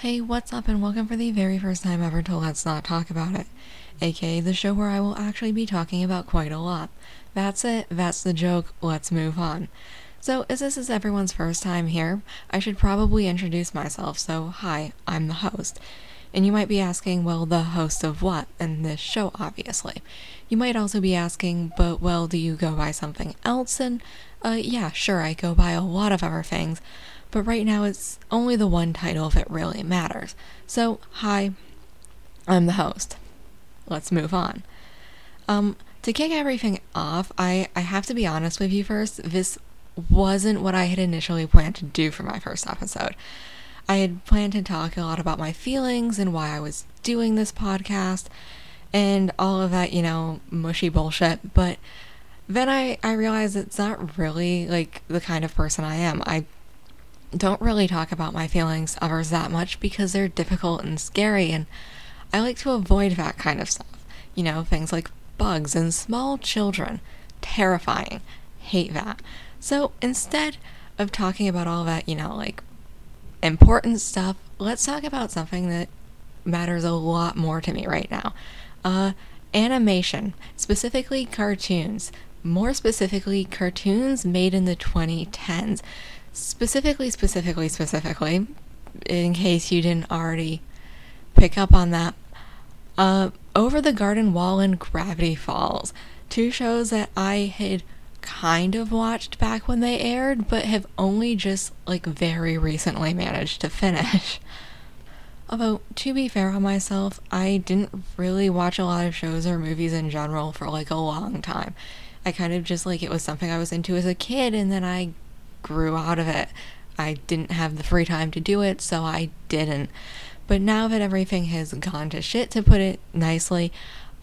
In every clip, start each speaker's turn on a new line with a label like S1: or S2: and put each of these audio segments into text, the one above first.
S1: Hey, what's up, and welcome for the very first time ever to Let's Not Talk About It, aka the show where I will actually be talking about quite a lot. That's it, that's the joke, let's move on. So, as this is everyone's first time here, I should probably introduce myself. So, hi, I'm the host. And you might be asking, well, the host of what? And this show, obviously. You might also be asking, but well, do you go by something else? And, uh, yeah, sure, I go by a lot of other things but right now it's only the one title if it really matters. So, hi, I'm the host. Let's move on. Um, to kick everything off, I, I have to be honest with you first. This wasn't what I had initially planned to do for my first episode. I had planned to talk a lot about my feelings and why I was doing this podcast and all of that, you know, mushy bullshit. But then I, I realized it's not really like the kind of person I am. I don't really talk about my feelings others that much because they're difficult and scary, and I like to avoid that kind of stuff. You know, things like bugs and small children. Terrifying. Hate that. So instead of talking about all that, you know, like important stuff, let's talk about something that matters a lot more to me right now. Uh, animation, specifically cartoons. More specifically, cartoons made in the 2010s specifically, specifically, specifically, in case you didn't already pick up on that, uh, Over the Garden Wall and Gravity Falls, two shows that I had kind of watched back when they aired, but have only just like very recently managed to finish. Although, to be fair on myself, I didn't really watch a lot of shows or movies in general for like a long time. I kind of just like it was something I was into as a kid, and then I grew out of it. I didn't have the free time to do it, so I didn't. But now that everything has gone to shit, to put it nicely,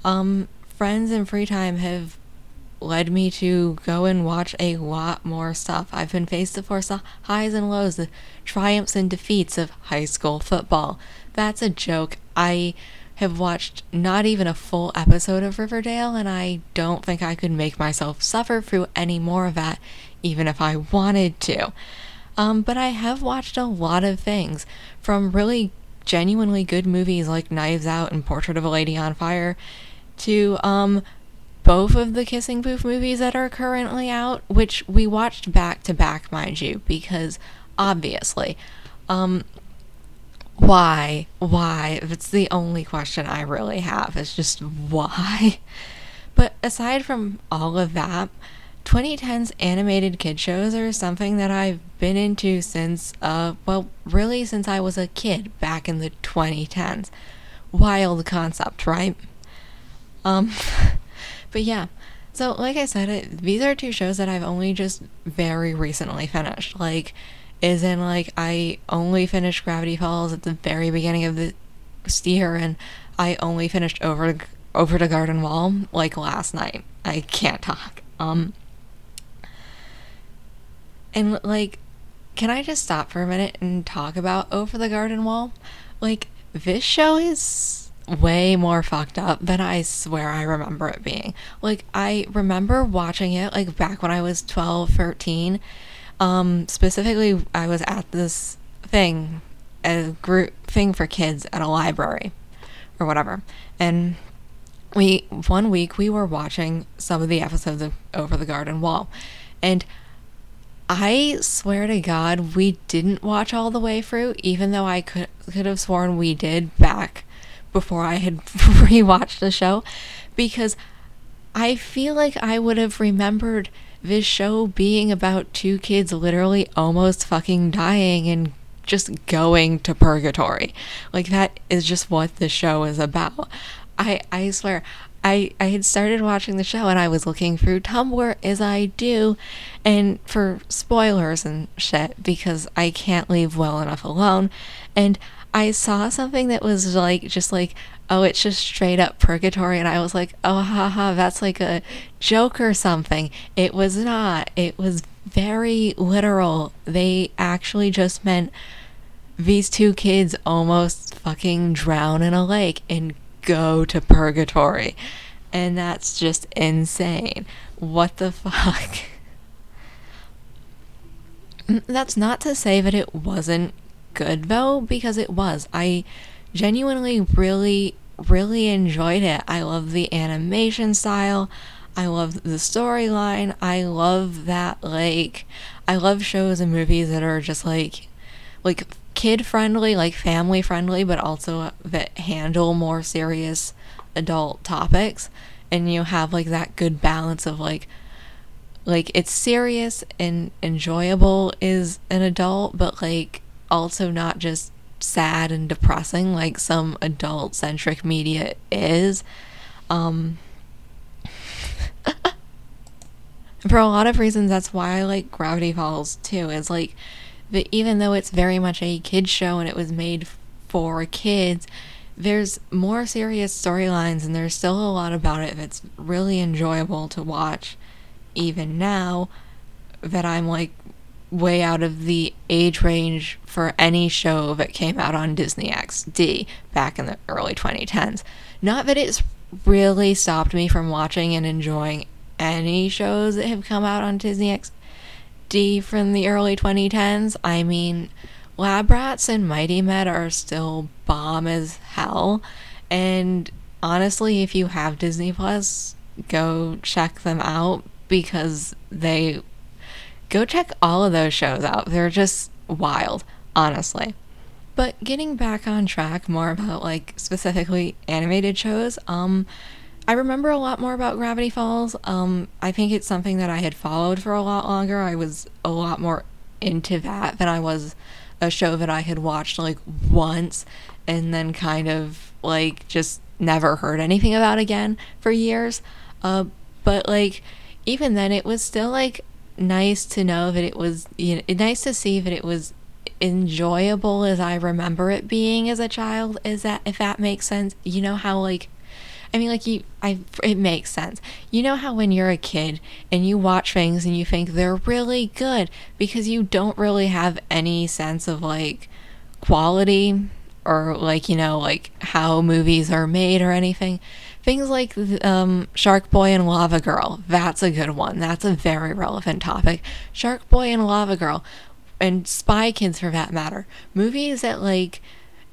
S1: um, friends and free time have led me to go and watch a lot more stuff. I've been faced to the highs and lows, the triumphs and defeats of high school football. That's a joke. I have watched not even a full episode of Riverdale, and I don't think I could make myself suffer through any more of that even if I wanted to. Um, but I have watched a lot of things from really genuinely good movies like Knives Out and Portrait of a Lady on Fire to um, both of the Kissing Booth movies that are currently out, which we watched back to back, mind you, because obviously. Um, why? Why? It's the only question I really have. It's just why? But aside from all of that, 2010's animated kid shows are something that I've been into since, uh, well, really since I was a kid back in the 2010s. Wild concept, right? Um, but yeah. So, like I said, it, these are two shows that I've only just very recently finished. Like, is in like I only finished Gravity Falls at the very beginning of the year, and I only finished over over the Garden Wall like last night. I can't talk. Um, and like, can I just stop for a minute and talk about Over the Garden Wall? Like, this show is way more fucked up than I swear I remember it being. Like, I remember watching it like back when I was 12, 13. Um, specifically, I was at this thing, a group thing for kids at a library or whatever. And we, one week, we were watching some of the episodes of Over the Garden Wall. And I swear to God, we didn't watch all the way through, even though I could could have sworn we did back before I had rewatched the show, because I feel like I would have remembered this show being about two kids literally almost fucking dying and just going to purgatory. Like that is just what the show is about. I I swear I, I had started watching the show and I was looking through Tumblr as I do and for spoilers and shit because I can't leave well enough alone. And I saw something that was like just like, oh, it's just straight up purgatory. And I was like, oh, haha, that's like a joke or something. It was not. It was very literal. They actually just meant these two kids almost fucking drown in a lake and go to purgatory. And that's just insane. What the fuck? Mm, that's not to say that it wasn't good though because it was. I genuinely really really enjoyed it. I love the animation style. I love the storyline. I love that like I love shows and movies that are just like like kid friendly, like family friendly, but also that handle more serious adult topics. And you have like that good balance of like like it's serious and enjoyable as an adult but like also not just sad and depressing like some adult centric media is. Um for a lot of reasons that's why I like Gravity Falls too. Is like that even though it's very much a kids show and it was made for kids there's more serious storylines and there's still a lot about it that's really enjoyable to watch even now that I'm like way out of the age range for any show that came out on Disney XD back in the early 2010s. Not that it's really stopped me from watching and enjoying any shows that have come out on Disney XD from the early 2010s. I mean, Lab Rats and Mighty Med are still bomb as hell. And honestly, if you have Disney Plus, go check them out because they go check all of those shows out. They're just wild, honestly. But getting back on track more about like specifically animated shows, um I remember a lot more about Gravity Falls. Um I think it's something that I had followed for a lot longer. I was a lot more into that than I was a show that I had watched like once and then kind of like just never heard anything about again for years. Uh, but like even then, it was still like nice to know that it was you know nice to see that it was enjoyable as I remember it being as a child. Is that if that makes sense? You know how like I mean, like you, I, it makes sense. You know how when you're a kid and you watch things and you think they're really good because you don't really have any sense of like quality or like, you know, like how movies are made or anything. Things like um, Shark Boy and Lava Girl, that's a good one. That's a very relevant topic. Shark Boy and Lava Girl, and Spy Kids for that matter. Movies that like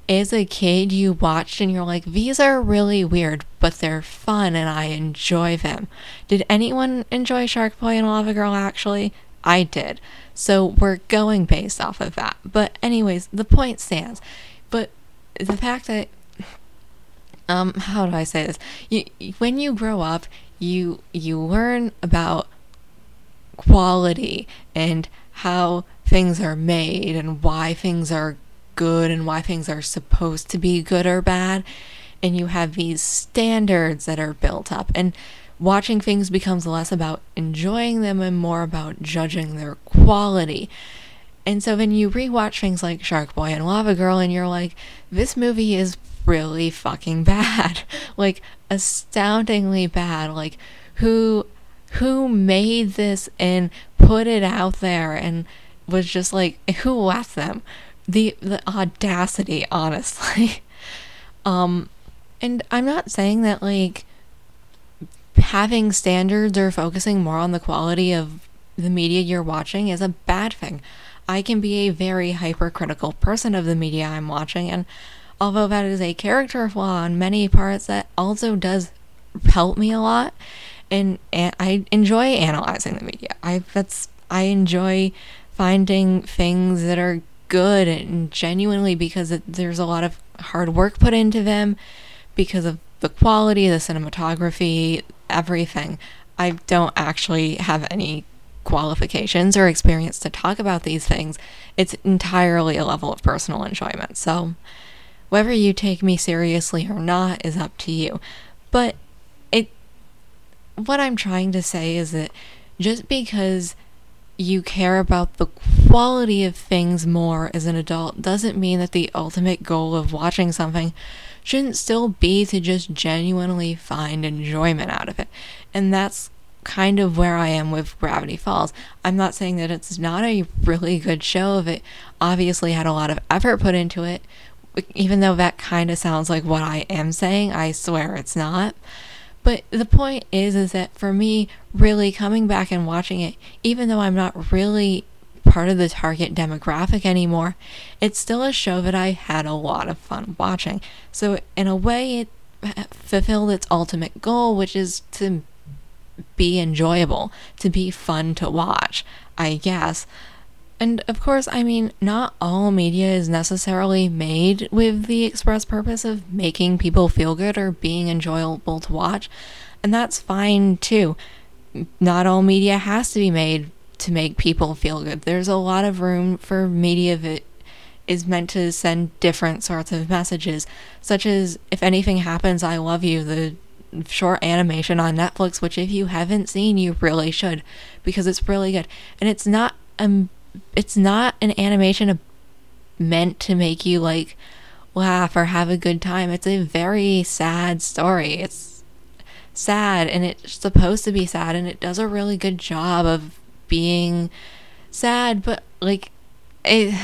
S1: as a kid you watched and you're like, these are really weird, but they're fun and I enjoy them. Did anyone enjoy Shark Boy and Lava Girl actually? I did. So we're going based off of that. But, anyways, the point stands. But the fact that, um, how do I say this? You, when you grow up, you you learn about quality and how things are made and why things are good and why things are supposed to be good or bad. And you have these standards that are built up. And watching things becomes less about enjoying them and more about judging their quality. And so then you rewatch things like Shark Boy and Lava Girl and you're like, this movie is really fucking bad. like astoundingly bad. Like who who made this and put it out there and was just like who let them? The the audacity, honestly. um, and I'm not saying that like having standards or focusing more on the quality of the media you're watching is a bad thing. I can be a very hypercritical person of the media I'm watching, and although that is a character flaw on many parts, that also does help me a lot. And, and I enjoy analyzing the media. I that's I enjoy finding things that are good and genuinely because it, there's a lot of hard work put into them because of the quality, the cinematography, everything. I don't actually have any qualifications or experience to talk about these things. It's entirely a level of personal enjoyment. So, whether you take me seriously or not is up to you. But it what I'm trying to say is that just because you care about the quality of things more as an adult doesn't mean that the ultimate goal of watching something shouldn't still be to just genuinely find enjoyment out of it. And that's kind of where I am with Gravity Falls. I'm not saying that it's not a really good show, If it obviously had a lot of effort put into it, even though that kind of sounds like what I am saying. I swear it's not. But the point is, is that for me, really coming back and watching it, even though I'm not really part of the target demographic anymore, it's still a show that I had a lot of fun watching. So, in a way, it fulfilled its ultimate goal, which is to be enjoyable, to be fun to watch, I guess. And of course, I mean, not all media is necessarily made with the express purpose of making people feel good or being enjoyable to watch, and that's fine too. Not all media has to be made to make people feel good. There's a lot of room for media that is meant to send different sorts of messages, such as If Anything Happens, I Love You, the short animation on Netflix, which if you haven't seen, you really should because it's really good. And it's not um it's not an animation meant to make you like laugh or have a good time. It's a very sad story. It's sad and it's supposed to be sad and it does a really good job of being sad, but like it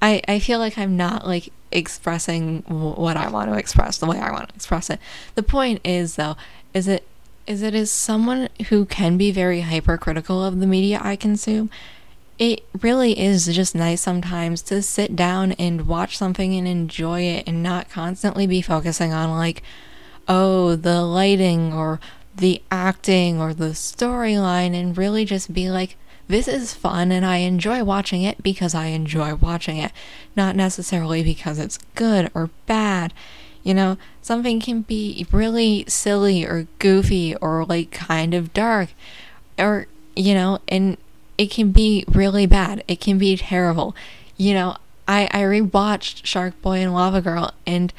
S1: I I feel like I'm not like expressing what I want to express the way I want to express it. The point is though is it is it as someone who can be very hypercritical of the media I consume, it really is just nice sometimes to sit down and watch something and enjoy it and not constantly be focusing on like oh the lighting or the acting or the storyline and really just be like this is fun and I enjoy watching it because I enjoy watching it, not necessarily because it's good or bad. You know, something can be really silly or goofy or like kind of dark, or, you know, and it can be really bad. It can be terrible. You know, I, I rewatched Shark Boy and Lava Girl and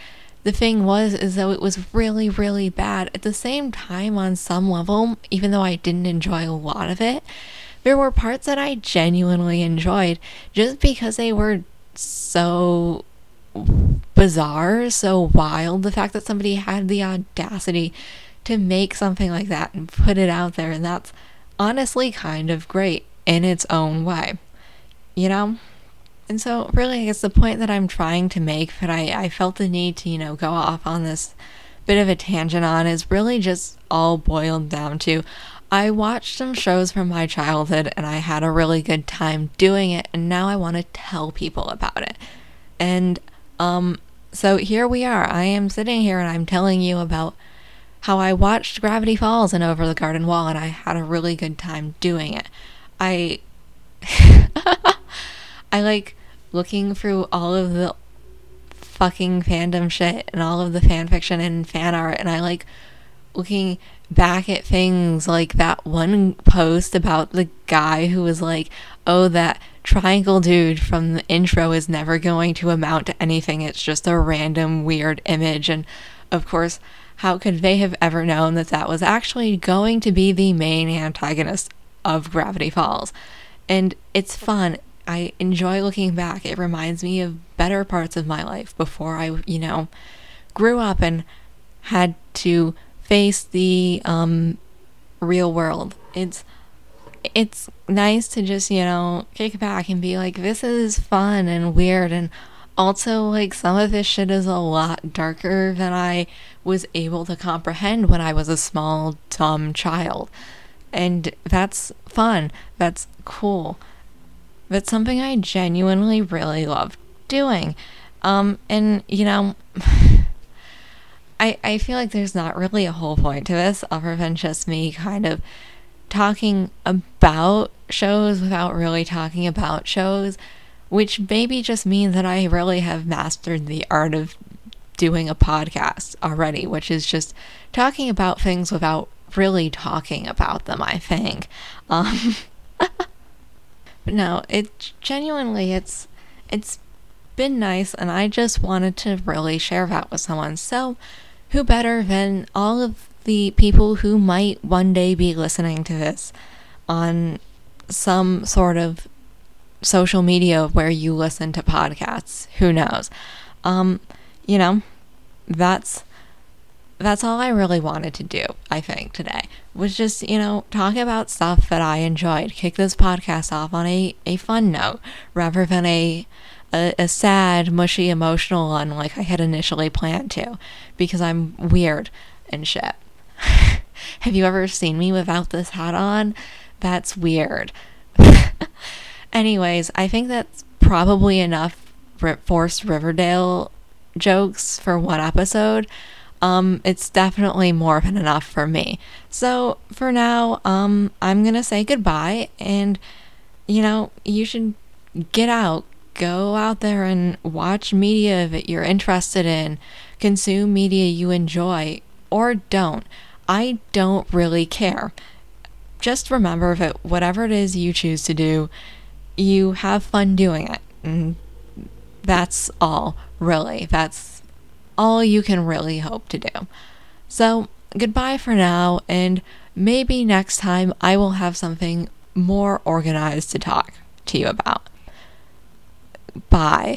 S1: the thing was is though it was really really bad at the same time on some level even though i didn't enjoy a lot of it there were parts that I genuinely enjoyed just because they were so bizarre, so wild. The fact that somebody had the audacity to make something like that and put it out there, and that's honestly kind of great in its own way, you know? And so, really, it's the point that I'm trying to make that I, I felt the need to, you know, go off on this bit of a tangent on is really just all boiled down to I watched some shows from my childhood and I had a really good time doing it, and now I want to tell people about it. And um, so here we are. I am sitting here and I'm telling you about how I watched Gravity Falls and Over the Garden Wall, and I had a really good time doing it. I I like looking through all of the fucking fandom shit and all of the fan fiction and fan art, and I like looking back at things like that one post about the guy who was like, oh, that triangle dude from the intro is never going to amount to anything. It's just a random weird image. And of course, how could they have ever known that that was actually going to be the main antagonist of Gravity Falls? And it's fun. I enjoy looking back. It reminds me of better parts of my life before I, you know, grew up and had to face the um, real world. It's it's nice to just you know kick back and be like, this is fun and weird, and also like some of this shit is a lot darker than I was able to comprehend when I was a small dumb child, and that's fun. That's cool. That's something I genuinely really love doing. Um, and you know. I, I feel like there's not really a whole point to this other than just me kind of talking about shows without really talking about shows, which maybe just means that I really have mastered the art of doing a podcast already, which is just talking about things without really talking about them, I think. Um, but no, it genuinely it's it's been nice and I just wanted to really share that with someone. So who better than all of the people who might one day be listening to this on some sort of social media where you listen to podcasts? Who knows? Um, you know, that's that's all I really wanted to do, I think, today. Was just, you know, talk about stuff that I enjoyed. Kick this podcast off on a, a fun note rather than a a, a sad, mushy, emotional one like I had initially planned to because I'm weird and shit. Have you ever seen me without this hat on? That's weird. Anyways, I think that's probably enough forced Riverdale jokes for one episode. Um, it's definitely more than enough for me. So for now, um, I'm gonna say goodbye, and you know, you should get out, go out there and watch media that you're interested in, consume media you enjoy, or don't. I don't really care. Just remember that whatever it is you choose to do, you have fun doing it. And that's all, really. That's all you can really hope to do. So, goodbye for now, and maybe next time I will have something more organized to talk to you about. Bye.